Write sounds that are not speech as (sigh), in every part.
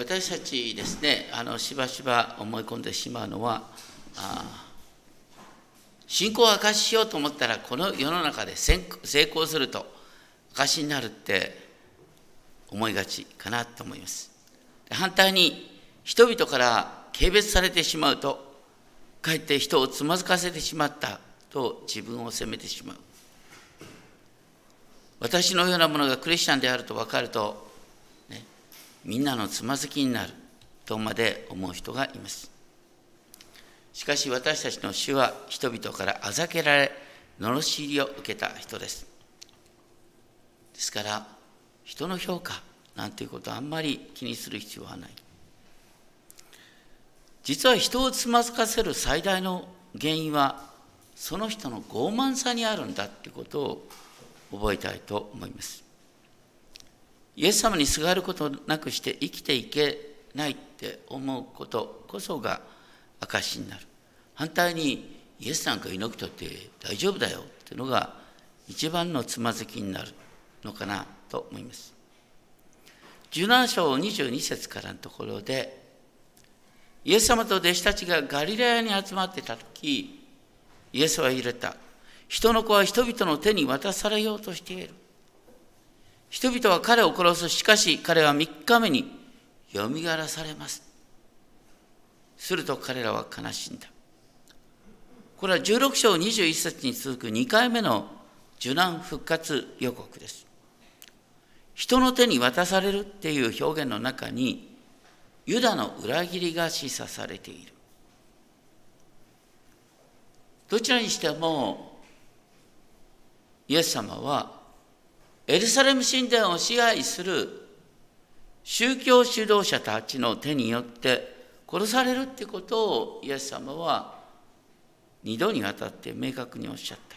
私たちですねあのしばしば思い込んでしまうのはあ信仰を証ししようと思ったらこの世の中で成功すると証になるって思いがちかなと思います。反対に人々から軽蔑されてしまうとかえって人をつまずかせてしまったと自分を責めてしまう。私のようなものがクリスチャンであると分かるとみんなのつまずきになるとまで思う人がいます。しかし私たちの主は人々からあざけられ罵りを受けた人です。ですから人の評価なんていうことはあんまり気にする必要はない。実は人をつまずかせる最大の原因はその人の傲慢さにあるんだっていうことを覚えたいと思います。イエス様にすがることなくして生きていけないって思うことこそが証しになる。反対にイエスなんかいなくたって大丈夫だよっていうのが一番のつまずきになるのかなと思います。17章22節からのところでイエス様と弟子たちがガリラヤに集まってた時イエスは言われた。人の子は人々の手に渡されようとしている。人々は彼を殺す。しかし彼は3日目によみがらされます。すると彼らは悲しんだ。これは16章21節に続く2回目の受難復活予告です。人の手に渡されるっていう表現の中にユダの裏切りが示唆されている。どちらにしてもイエス様はエルサレム神殿を支配する宗教指導者たちの手によって殺されるってことをイエス様は二度にわたって明確におっしゃった。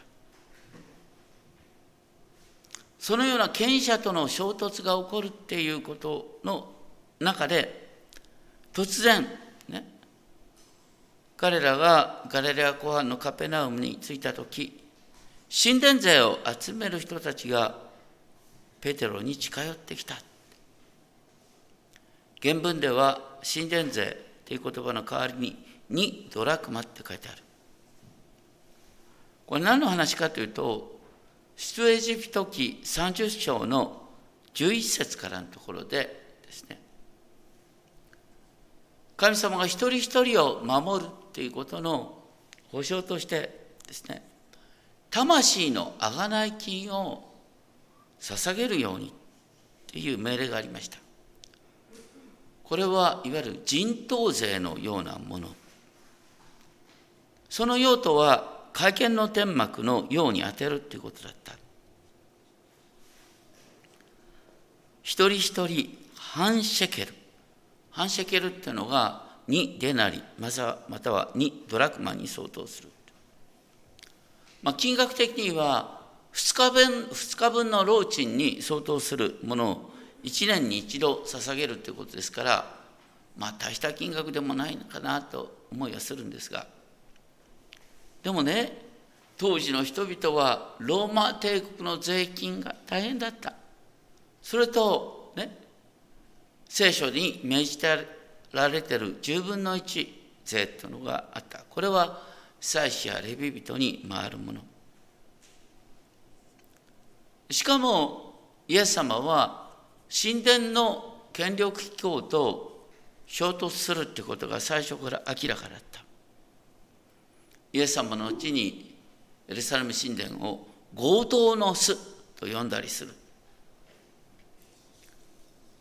そのような権威者との衝突が起こるっていうことの中で突然ね彼らがガレレア湖畔のカペナウムに着いた時神殿税を集める人たちがペテロに近寄ってきた。原文では神殿税という言葉の代わりに2ドラクマって書いてある。これ何の話かというと出エジプト記30章の11節からのところでですね。神様が一人一人を守るということの保証としてですね魂の贖い金を捧げるようにっていう命令がありました。これはいわゆる人頭税のようなもの。その用途は会見の天幕のように当てるっていうことだった。一人一人半シェケル。半シェケルっていうのが2デナリ。または2ドラクマに相当する、まあ、金額的には2日分 ,2 日分の労賃に相当するものを1年に一度捧げるということですからまあ大した金額でもないのかなと思いはするんですが。でもね当時の人々はローマ帝国の税金が大変だった。それとね聖書に命じてられてる10分の1税というのがあった。これは祭司やレビ人に回るもの。しかもイエス様は神殿の権力機構と衝突するってことが最初から明らかだった。イエス様のうちにエルサレム神殿を強盗の巣と呼んだりする。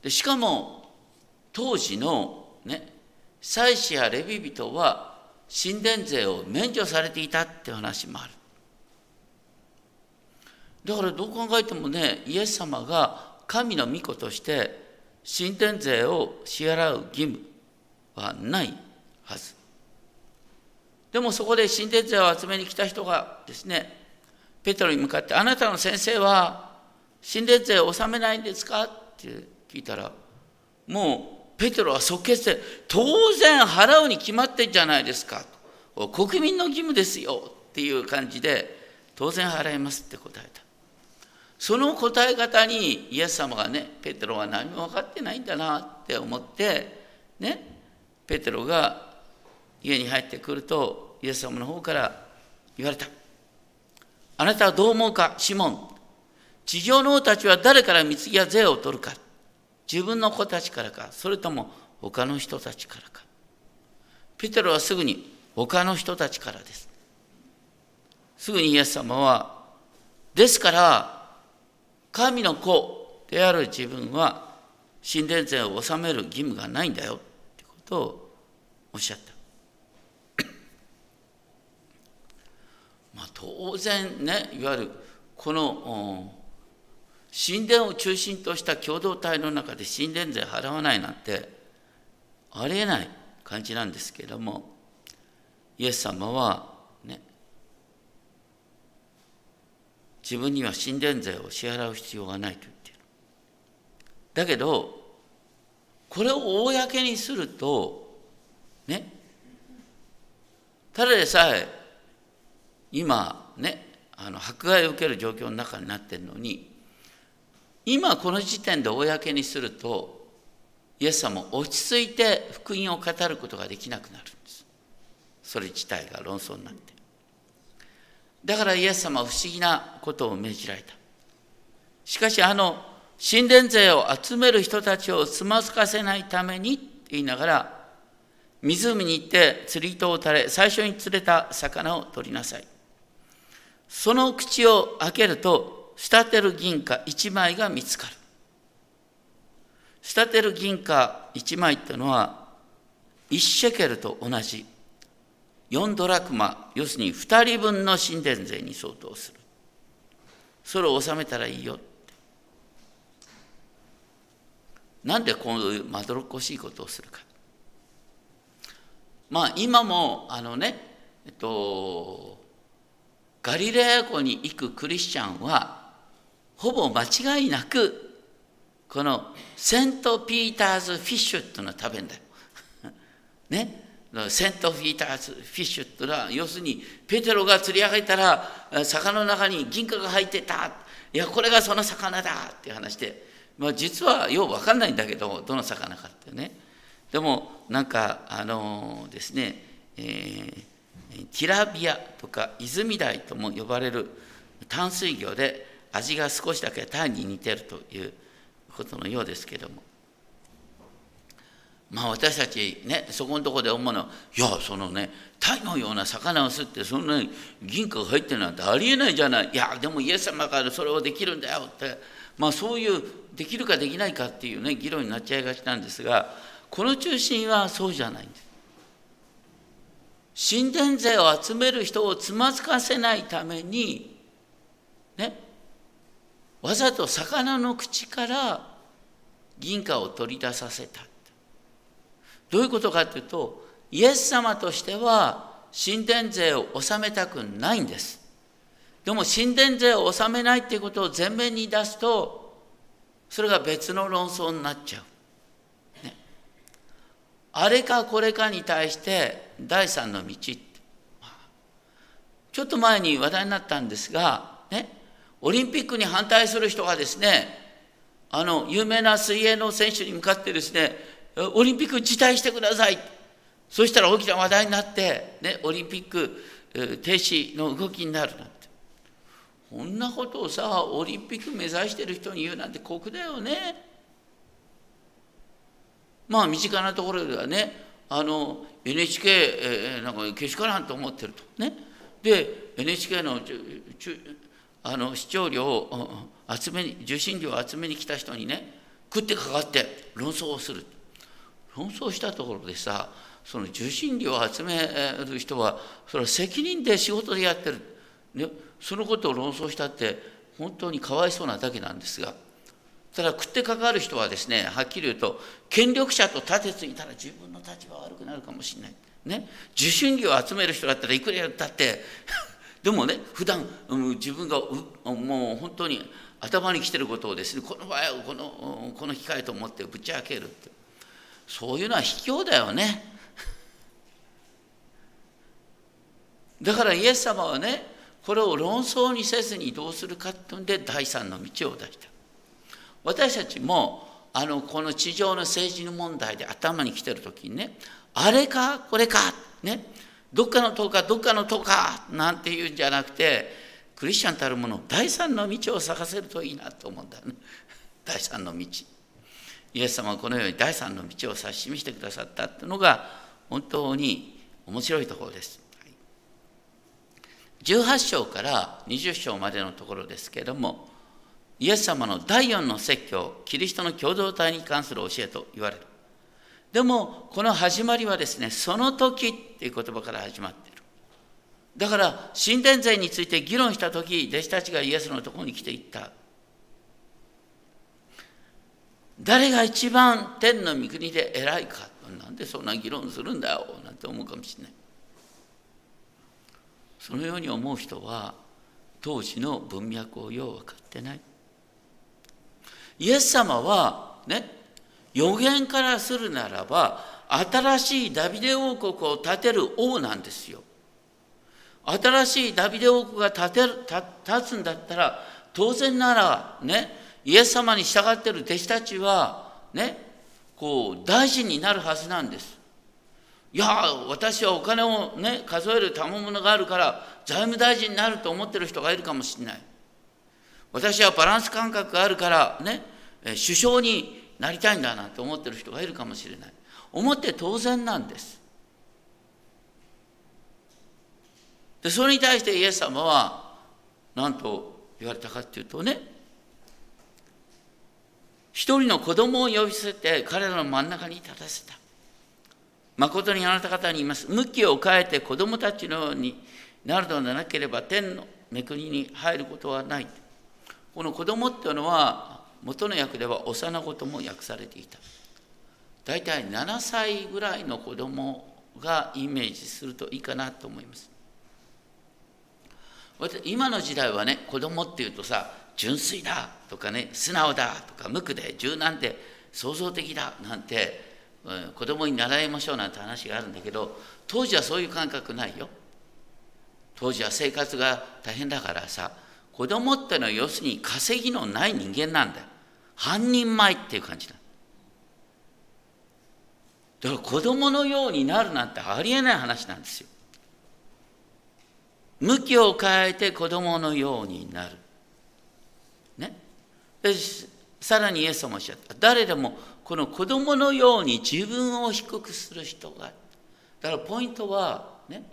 でしかも当時のね祭司やレビ人は神殿税を免除されていたって話もある。だからどう考えてもねイエス様が神の御子として神殿税を支払う義務はないはず。でもそこで神殿税を集めに来た人がですねペトロに向かって「あなたの先生は神殿税を納めないんですか?」って聞いたらもうペトロは即決で「当然払うに決まってんじゃないですか」国民の義務ですよっていう感じで当然払いますって答えた。その答え方にイエス様がねペテロは何も分かってないんだなって思ってねペテロが家に入ってくるとイエス様の方から言われた。あなたはどう思うかシモン。地上の王たちは誰から貢ぎや税を取るか。自分の子たちからか。それとも他の人たちからか。ペテロはすぐに他の人たちからです。すぐにイエス様はですから神の子である自分は神殿税を納める義務がないんだよってことをおっしゃった。まあ当然ねいわゆるこの神殿を中心とした共同体の中で神殿税払わないなんてありえない感じなんですけれどもイエス様はね自分には神殿税を支払う必要がないと言っている。だけどこれを公にするとねただでさえ今ねあの迫害を受ける状況の中になっているのに今この時点で公にするとイエス様落ち着いて福音を語ることができなくなるんです。それ自体が論争になって。だからイエス様は不思議なことを命じられた。しかしあの神殿税を集める人たちをつまずかせないためにって言いながら湖に行って釣り糸を垂れ最初に釣れた魚を取りなさい。その口を開けると仕立てる銀貨1枚が見つかる。仕立てる銀貨1枚っていうのは1シェケルと同じ。4ドラクマ要するに2人分の神殿税に相当する。それを納めたらいいよって。なんでこういうまどろっこしいことをするか。まあ今もあのねえっとガリレア湖に行くクリスチャンはほぼ間違いなくこの St. Peter's Fish っていうのは食べんだよ。(laughs) ね。 St. Peter's Fish っていうのは要するにペテロが釣り上げたら魚の中に銀貨が入ってた。いやこれがその魚だっていう話で、まあ、実はよう分かんないんだけどどの魚かってね。でもなんかあのですね、え、ティラピアとか泉鯛とも呼ばれる淡水魚で味が少しだけタイに似てるということのようですけども。まあ私たちねそこのとこで思うのはいやそのねタイのような魚を吸ってそんなに銀貨が入ってるなんてありえないじゃない。いやでもイエス様からそれをできるんだよって。まあそういうできるかできないかっていうね議論になっちゃいがちなんですがこの中心はそうじゃないんです。神殿税を集める人をつまずかせないためにねわざと魚の口から銀貨を取り出させた。どういうことかというとイエス様としては神殿税を納めたくないんです。でも神殿税を納めないっていうことを前面に出すとそれが別の論争になっちゃう、ね、あれかこれかに対して第三の道ちょっと前に話題になったんですがね。オリンピックに反対する人がですね、あの、有名な水泳の選手に向かってですね、オリンピック辞退してください。そしたら大きな話題になって、ね、オリンピック停止の動きになるなんて。こんなことをさ、オリンピック目指してる人に言うなんて酷だよね。まあ、身近なところではね、あの、NHK、えー、なんかけしからんと思ってると。ね。で、NHK のあの視聴料を集めに受信料を集めに来た人にね食ってかかって論争をする論争したところでさその受信料を集める人はそれは責任で仕事でやってる、ね、そのことを論争したって本当にかわいそうなだけなんですが。ただ食ってかかる人はですねはっきり言うと権力者と立てついたら自分の立場悪くなるかもしれない。ね、受信料を集める人だったらいくらやったって。(laughs) でもね普段、うん、自分がもう本当に頭にきてることをですねこの場合はこのこの機会と思ってぶち開けるって。そういうのは卑怯だよね。だからイエス様はねこれを論争にせずにどうするかっていうんで第三の道を出した。私たちもあのこの地上の政治の問題で頭に来てる時にねあれかこれかねどっかの党かどっかの党かなんていうんじゃなくてクリスチャンたるもの第三の道を探せるといいなと思うんだよね。第三の道。イエス様はこのように第三の道を指し示してくださったっていうのが本当に面白いところです。18章から20章までのところですけれどもイエス様の第4の説教キリストの共同体に関する教えと言われる。でもこの始まりはですねその時っていう言葉から始まっている。だから神殿税について議論した時弟子たちがイエスのところに来ていった。誰が一番天の御国で偉いかなんでそんな議論するんだよなんて思うかもしれない。そのように思う人は当時の文脈をよう分かってない。イエス様はね予言からするならば新しいダビデ王国を建てる王なんですよ。新しいダビデ王国が建てる立つんだったら当然ならねイエス様に従っている弟子たちはねこう大臣になるはずなんです。いや私はお金をね数える賜物があるから財務大臣になると思ってる人がいるかもしれない。私はバランス感覚があるからね首相になりたいんだなと思ってる人がいるかもしれない。思って当然なんです。でそれに対してイエス様は何と言われたかっていうとね一人の子供を呼び捨てて彼らの真ん中に立たせた。誠にあなた方に言います。向きを変えて子供たちのようになるのでなければ天の御国に入ることはない。この子供っていうのは元の訳では幼子とも訳されていた。大体7歳ぐらいの子供がイメージするといいかなと思います。今の時代はね子供っていうとさ純粋だとかね素直だとか無垢で柔軟で創造的だなんて、うん、子供に習いましょうなんて話があるんだけど当時はそういう感覚ないよ。当時は生活が大変だからさ子供ってのは要するに稼ぎのない人間なんだよ。半人前っていう感じだ。だから子供のようになるなんてありえない話なんですよ。向きを変えて子供のようになる。さらにイエスもおっしゃった。誰でもこの子供のように自分を低くする人が。だからポイントは、ね、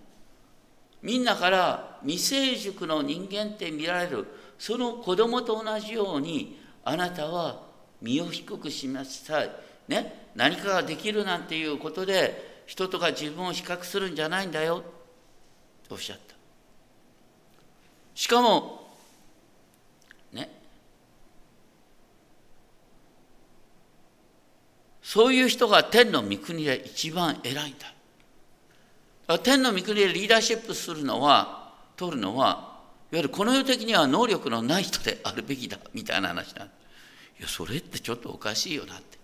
みんなから未成熟の人間って見られる、その子供と同じように、あなたは身を低くしなさい。ね、何かができるなんていうことで、人とか自分を比較するんじゃないんだよ、とおっしゃった。しかもねそういう人が天の御国で一番偉いんだ。天の御国でリーダーシップするのは取るのはいわゆるこの世的には能力のない人であるべきだみたいな話なんだ。いやそれってちょっとおかしいよなって。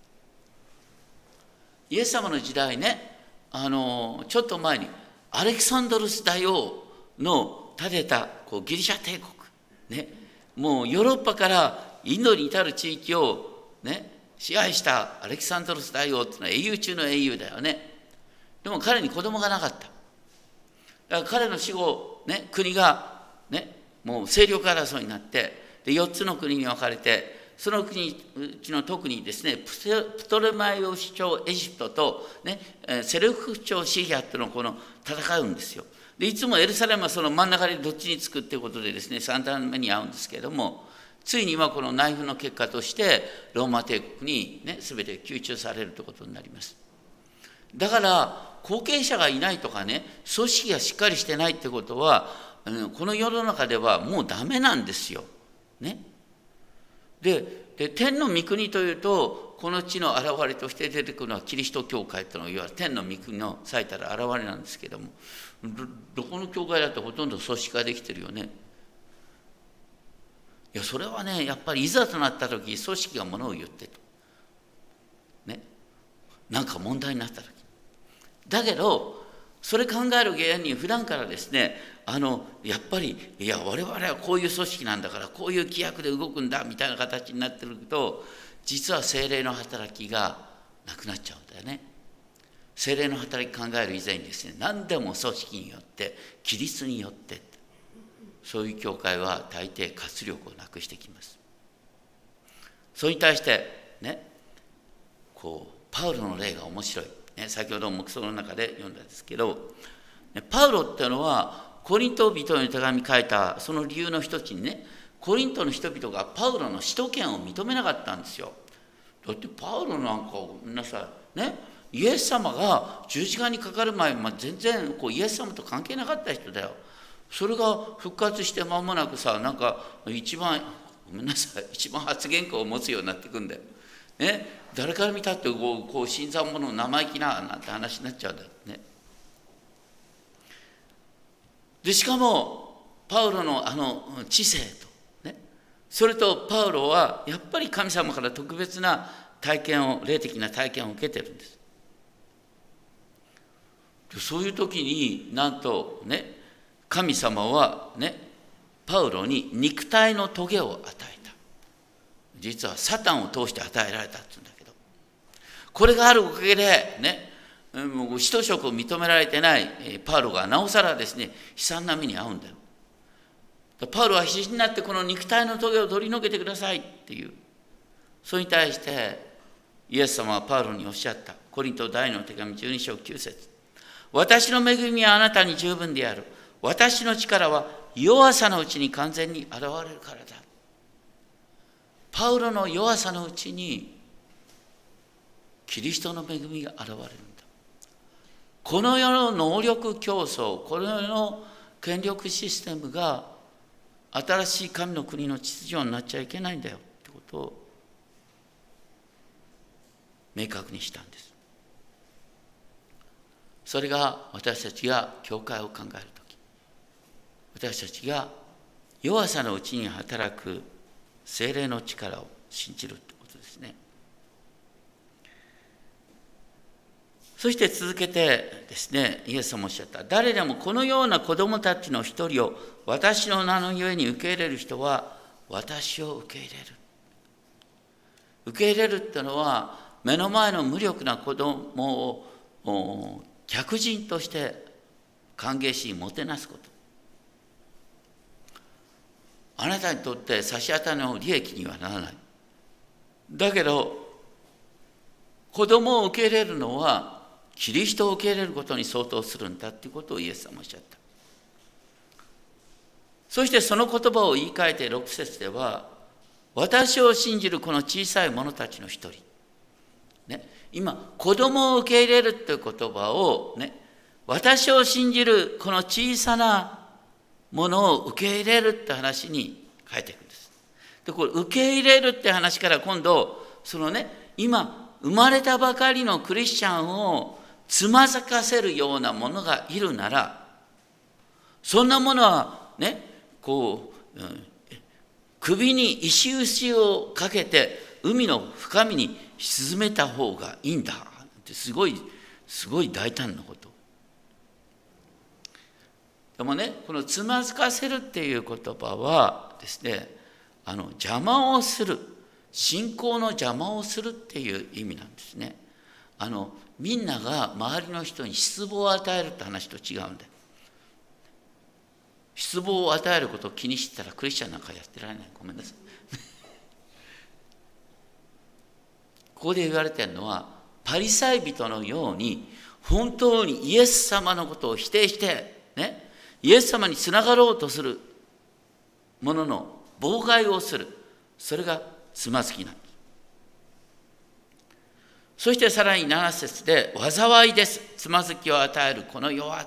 イエス様の時代ねあのちょっと前にアレキサンドロス大王の建てたこうギリシャ帝国、ね、もうヨーロッパからインドに至る地域を、ね、支配したアレキサンドロス大王っていうのは英雄中の英雄だよね。でも彼に子供がなかった。だから彼の死後、ね、国が、ね、もう勢力争いになってで4つの国に分かれてその国うちの特にですねプトレマイオ主張エジプトと、ね、セルフ主張シリアっていうのこの戦うんですよ。でいつもエルサレムはその真ん中でどっちにつくっていうことでですね3段目に合うんですけれどもついにはこの内紛の結果としてローマ帝国にね全て吸収されるということになりますだから後継者がいないとかね組織がしっかりしてないってことはこの世の中ではもうダメなんですよ。ね、でで天の御国というとこの地の現れとして出てくるのはキリスト教会というのいわゆる天の御国の最たる現れなんですけどもどこの教会だってほとんど組織化できてるよね。いやそれはねやっぱりいざとなった時組織がものを言ってと。ね。なんか問題になった時。だけどそれ考える原因に普段からですねあのやっぱりいや我々はこういう組織なんだからこういう規約で動くんだみたいな形になってると実は精霊の働きがなくなっちゃうんだよね。精霊の働き考える以前にですね何でも組織によって規律によってってそういう教会は大抵活力をなくしてきます。それに対してねこうパウロの例が面白い、ね、先ほど目想の中で読んだんですけどパウロっていうのはコリント人に手紙書いたその理由の一つにねコリントの人々がパウロの使徒権を認めなかったんですよ。だってパウロなんかごめんなさいねイエス様が十字架にかかる前、まあ、全然こうイエス様と関係なかった人だよ。それが復活して間もなくさなんか一番ごめんなさい (laughs) 一番発言権を持つようになっていくんだよ。ね、誰から見たってこうこう新参者の生意気ななんて話になっちゃうんだよね。でしかもパウロのあの知性とねそれとパウロはやっぱり神様から特別な体験を霊的な体験を受けてるんです。そういう時になんとね神様はねパウロに肉体の棘を与えた。実はサタンを通して与えられたって言うんだけど。これがあるおかげでねもう使徒職を認められてないパウロがなおさらですね悲惨な目に遭うんだよ。パウロは必死になってこの肉体の棘を取り除けてくださいっていう。それに対してイエス様はパウロにおっしゃった。コリント第の手紙12章9節。私の恵みはあなたに十分である。私の力は弱さのうちに完全に現れるからだ。パウロの弱さのうちにキリストの恵みが現れるんだ。この世の能力競争この世の権力システムが新しい神の国の秩序になっちゃいけないんだよ。ってことを明確にしたんです。それが私たちが教会を考える時私たちが弱さのうちに働く精霊の力を信じるということですねそして続けてですね、イエス様おっしゃった。誰でもこのような子供たちの一人を私の名のゆえに受け入れる人は私を受け入れる。受け入れるってのは目の前の無力な子供を客人として歓迎しもてなすこと。あなたにとって差し当たりの利益にはならない。だけど子供を受け入れるのはキリストを受け入れることに相当するんだということをイエス様おっしゃった。そしてその言葉を言い換えて6節では、私を信じるこの小さい者たちの一人。ね、今、子供を受け入れるという言葉を、ね、私を信じるこの小さなものを受け入れるって話に変えていくんです。で、これ、受け入れるって話から今度、そのね、今、生まれたばかりのクリスチャンをつまずかせるようなものがいるならそんなものはねこう、うん、首に石臼をかけて海の深みに沈めた方がいいんだってすごいすごい大胆なこと。でもねこのつまずかせるっていう言葉はですねあの邪魔をする信仰の邪魔をするっていう意味なんですね。あのみんなが周りの人に失望を与えるって話と違うんだよ。失望を与えることを気にしてたらクリスチャンなんかやってられない。ごめんなさい。(laughs) ここで言われてるのは、パリサイ人のように、本当にイエス様のことを否定して、ね、イエス様につながろうとするものの妨害をする。それがつまずきなんです。そしてさらに7節で災いです。つまずきを与えるこの世は。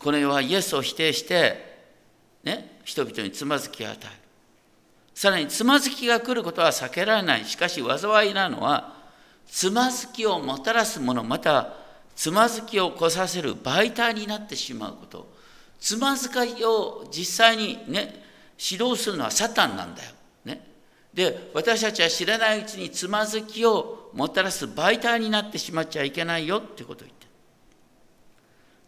この世はイエスを否定して、ね、人々につまずきを与える。さらにつまずきが来ることは避けられない。しかし災いなのは、つまずきをもたらすもの、またつまずきを来させる媒体になってしまうこと。つまずきを実際にね、指導するのはサタンなんだよ。ね。で、私たちは知らないうちにつまずきをもたらす媒体になってしまっちゃいけないよってことを言って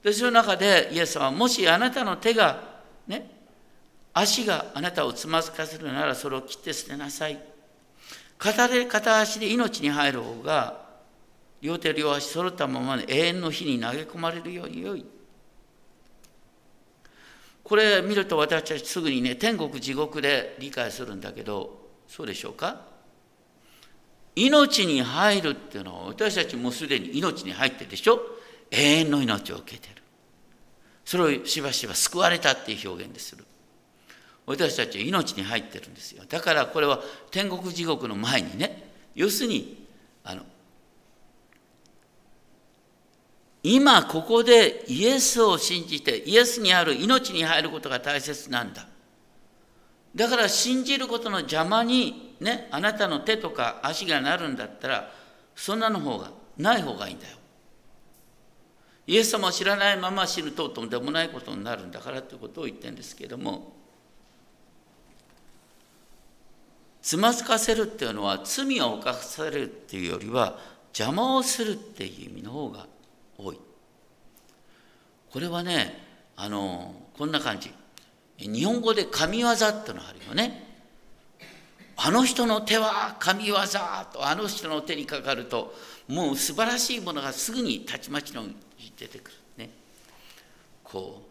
でその中でイエス様はもしあなたの手がね足があなたをつまずかせるならそれを切って捨てなさい片手片足で命に入る方が両手両足揃ったままで永遠の火に投げ込まれるように良いこれ見ると私たちすぐにね天国地獄で理解するんだけどそうでしょうか？命に入るっていうのは私たちもうすでに命に入ってるでしょ？永遠の命を受けてる。それをしばしば救われたっていう表現でする。私たちは命に入ってるんですよ。だからこれは天国地獄の前にね要するにあの今ここでイエスを信じてイエスにある命に入ることが大切なんだ。だから信じることの邪魔にねあなたの手とか足がなるんだったらそんなの方がない方がいいんだよ。イエス様を知らないまま死ぬととんでもないことになるんだからということを言ってるんですけどもつまずかせるっていうのは罪を犯されるっていうよりは邪魔をするっていう意味の方が多い。これはねあのこんな感じ。日本語で神業ってのがあるよね。あの人の手は神業とあの人の手にかかるともう素晴らしいものがすぐにたちまちの出てくるね。こ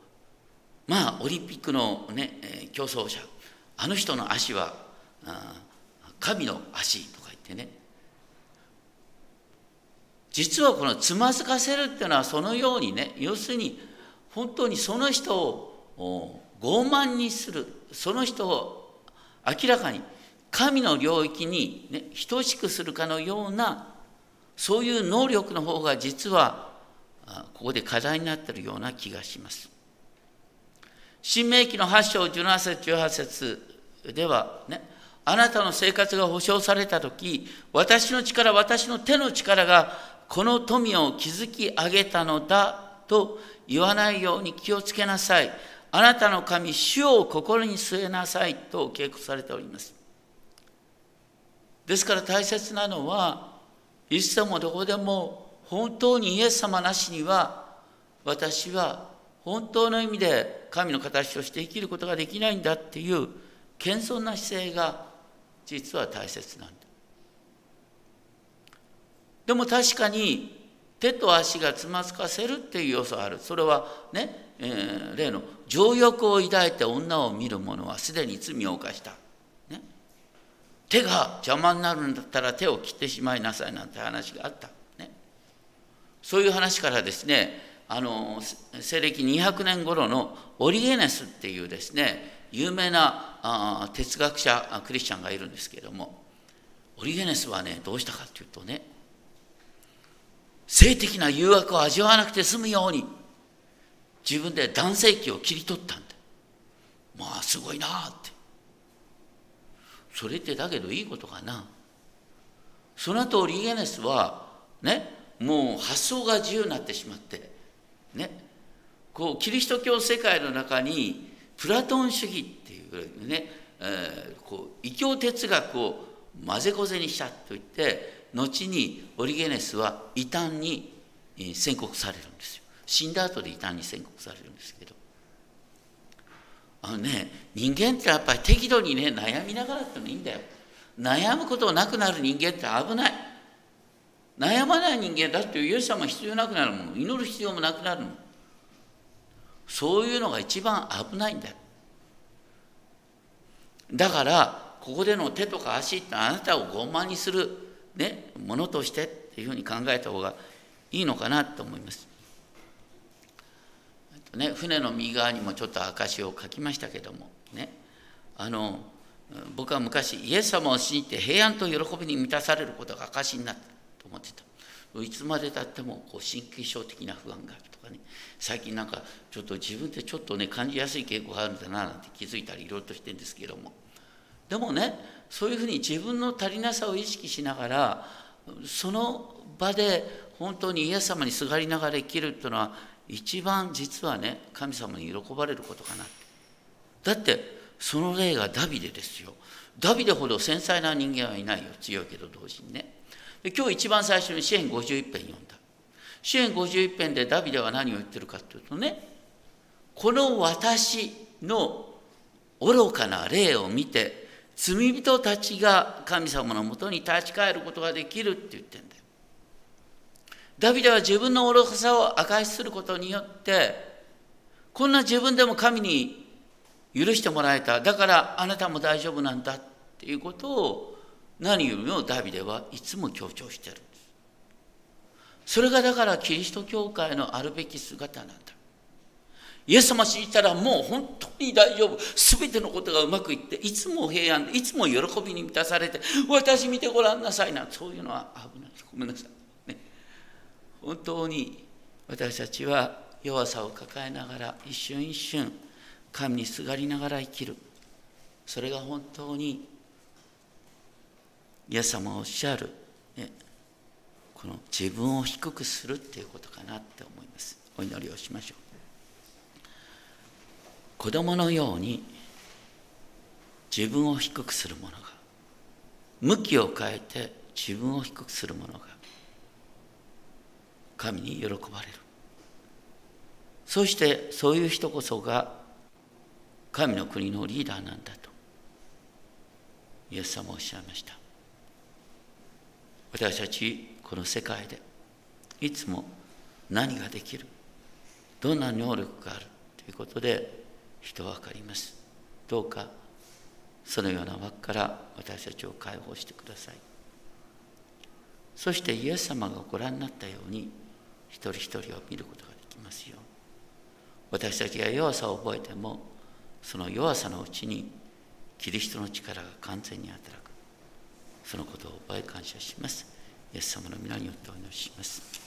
うまあオリンピックのね競争者。あの人の足は神の足とか言ってね。実はこのつまずかせるっていうのはそのようにね要するに本当にその人を傲慢にするその人を明らかに神の領域に、ね、等しくするかのようなそういう能力の方が実はここで課題になっているような気がします。新明記の8章17節18節ではねあなたの生活が保障された時私の力私の手の力がこの富を築き上げたのだと言わないように気をつけなさい。あなたの神主を心に据えなさいと警告されております。ですから大切なのはいつでもどこでも本当にイエス様なしには私は本当の意味で神の形として生きることができないんだっていう謙遜な姿勢が実は大切なんだでも確かに手と足がつまずかせるっていう要素ある。それはね、えー、例の情欲を抱いて女を見る者はすでに罪を犯した、ね、手が邪魔になるんだったら手を切ってしまいなさいなんて話があった、ね、そういう話からですねあの西暦200年頃のオリゲネスっていうですね有名なあ哲学者クリスチャンがいるんですけれどもオリゲネスはねどうしたかっていうとね性的な誘惑を味わわなくて済むように自分で男性器を切り取ったんだ。まあすごいなって。それってだけどいいことかな。その後リゲネスはねもう発想が自由になってしまってねこうキリスト教世界の中にプラトン主義っていうね、えー、こう異教哲学を混ぜこぜにしたと言って後にオリゲネスは異端に宣告されるんですよ。死んだ後で異端に宣告されるんですけど。あのね人間ってやっぱり適度にね悩みながらってのいいんだよ。悩むことなくなる人間って危ない。悩まない人間だってイエス様必要なくなるもの。祈る必要もなくなるもの。そういうのが一番危ないんだよ。だからここでの手とか足ってあなたを傲慢にする、ね、ものとしてっていうふうに考えた方がいいのかなと思います。ね、船の右側にもちょっと証を書きましたけどもねあの僕は昔イエス様を信じて平安と喜びに満たされることが証になったと思ってた。いつまでたってもこう神経症的な不安があるとかね。最近なんかちょっと自分でちょっとね感じやすい傾向があるんだななんて気づいたりいろいろとしてるんですけども。でもねそういうふうに自分の足りなさを意識しながらその場で本当にイエス様にすがりながら生きるっていうのは一番実はね神様に喜ばれることかな。だってその例がダビデですよ。ダビデほど繊細な人間はいないよ。強いけど同時にね。で今日一番最初に支援51編読んだ。支援51編でダビデは何を言ってるかというとねこの私の愚かな霊を見て罪人たちが神様のもとに立ち返ることができるって言ってんだよ。ダビデは自分の愚かさを明かしすることによってこんな自分でも神に許してもらえただからあなたも大丈夫なんだっていうことを何よりもダビデはいつも強調してるんです。それがだからキリスト教会のあるべき姿なんだ。イエス様信じたらもう本当に大丈夫。すべてのことがうまくいって、いつも平安で、いつも喜びに満たされて、私見てごらんなさいな。そういうのは危ない。ごめんなさい。ね、本当に私たちは弱さを抱えながら、一瞬一瞬、神にすがりながら生きる。それが本当に、イエス様おっしゃる、ね、この自分を低くするっていうことかなって思います。お祈りをしましょう。子供のように自分を低くする者が向きを変えて自分を低くする者が神に喜ばれる。そしてそういう人こそが神の国のリーダーなんだとイエス様おっしゃいました。私たちこの世界でいつも何ができるどんな能力があるということで人分かります。どうかそのような枠から私たちを解放してください。そしてイエス様がご覧になったように一人一人を見ることができますよ。私たちが弱さを覚えてもその弱さのうちにキリストの力が完全に働く。そのことを覚え感謝します。イエス様の皆によってお祈りします。